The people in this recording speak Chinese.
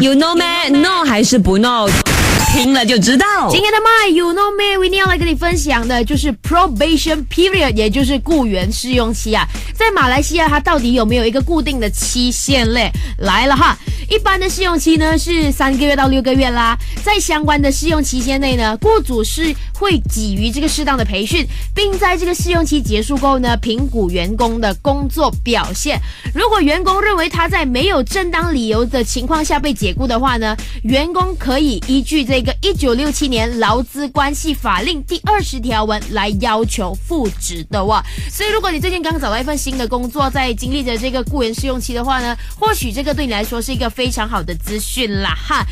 You know me？No 还是不 know？听了就知道。今天的 My You Know Me，今天要来跟你分享的就是 Probation Period，也就是雇员试用期啊。在马来西亚，它到底有没有一个固定的期限嘞？来了哈，一般的试用期呢是三个月到六个月啦。在相关的试用期间内呢，雇主是会给予这个适当的培训，并在这个试用期结束后呢，评估员工的工作表现。如果员工认为他在没有正当理由的情况下被解雇的话呢，员工可以依据这个一九六七年劳资关系法令第二十条文来要求复职的哇。所以，如果你最近刚找到一份新的工作，在经历着这个雇员试用期的话呢，或许这个对你来说是一个非非常好的资讯啦哈。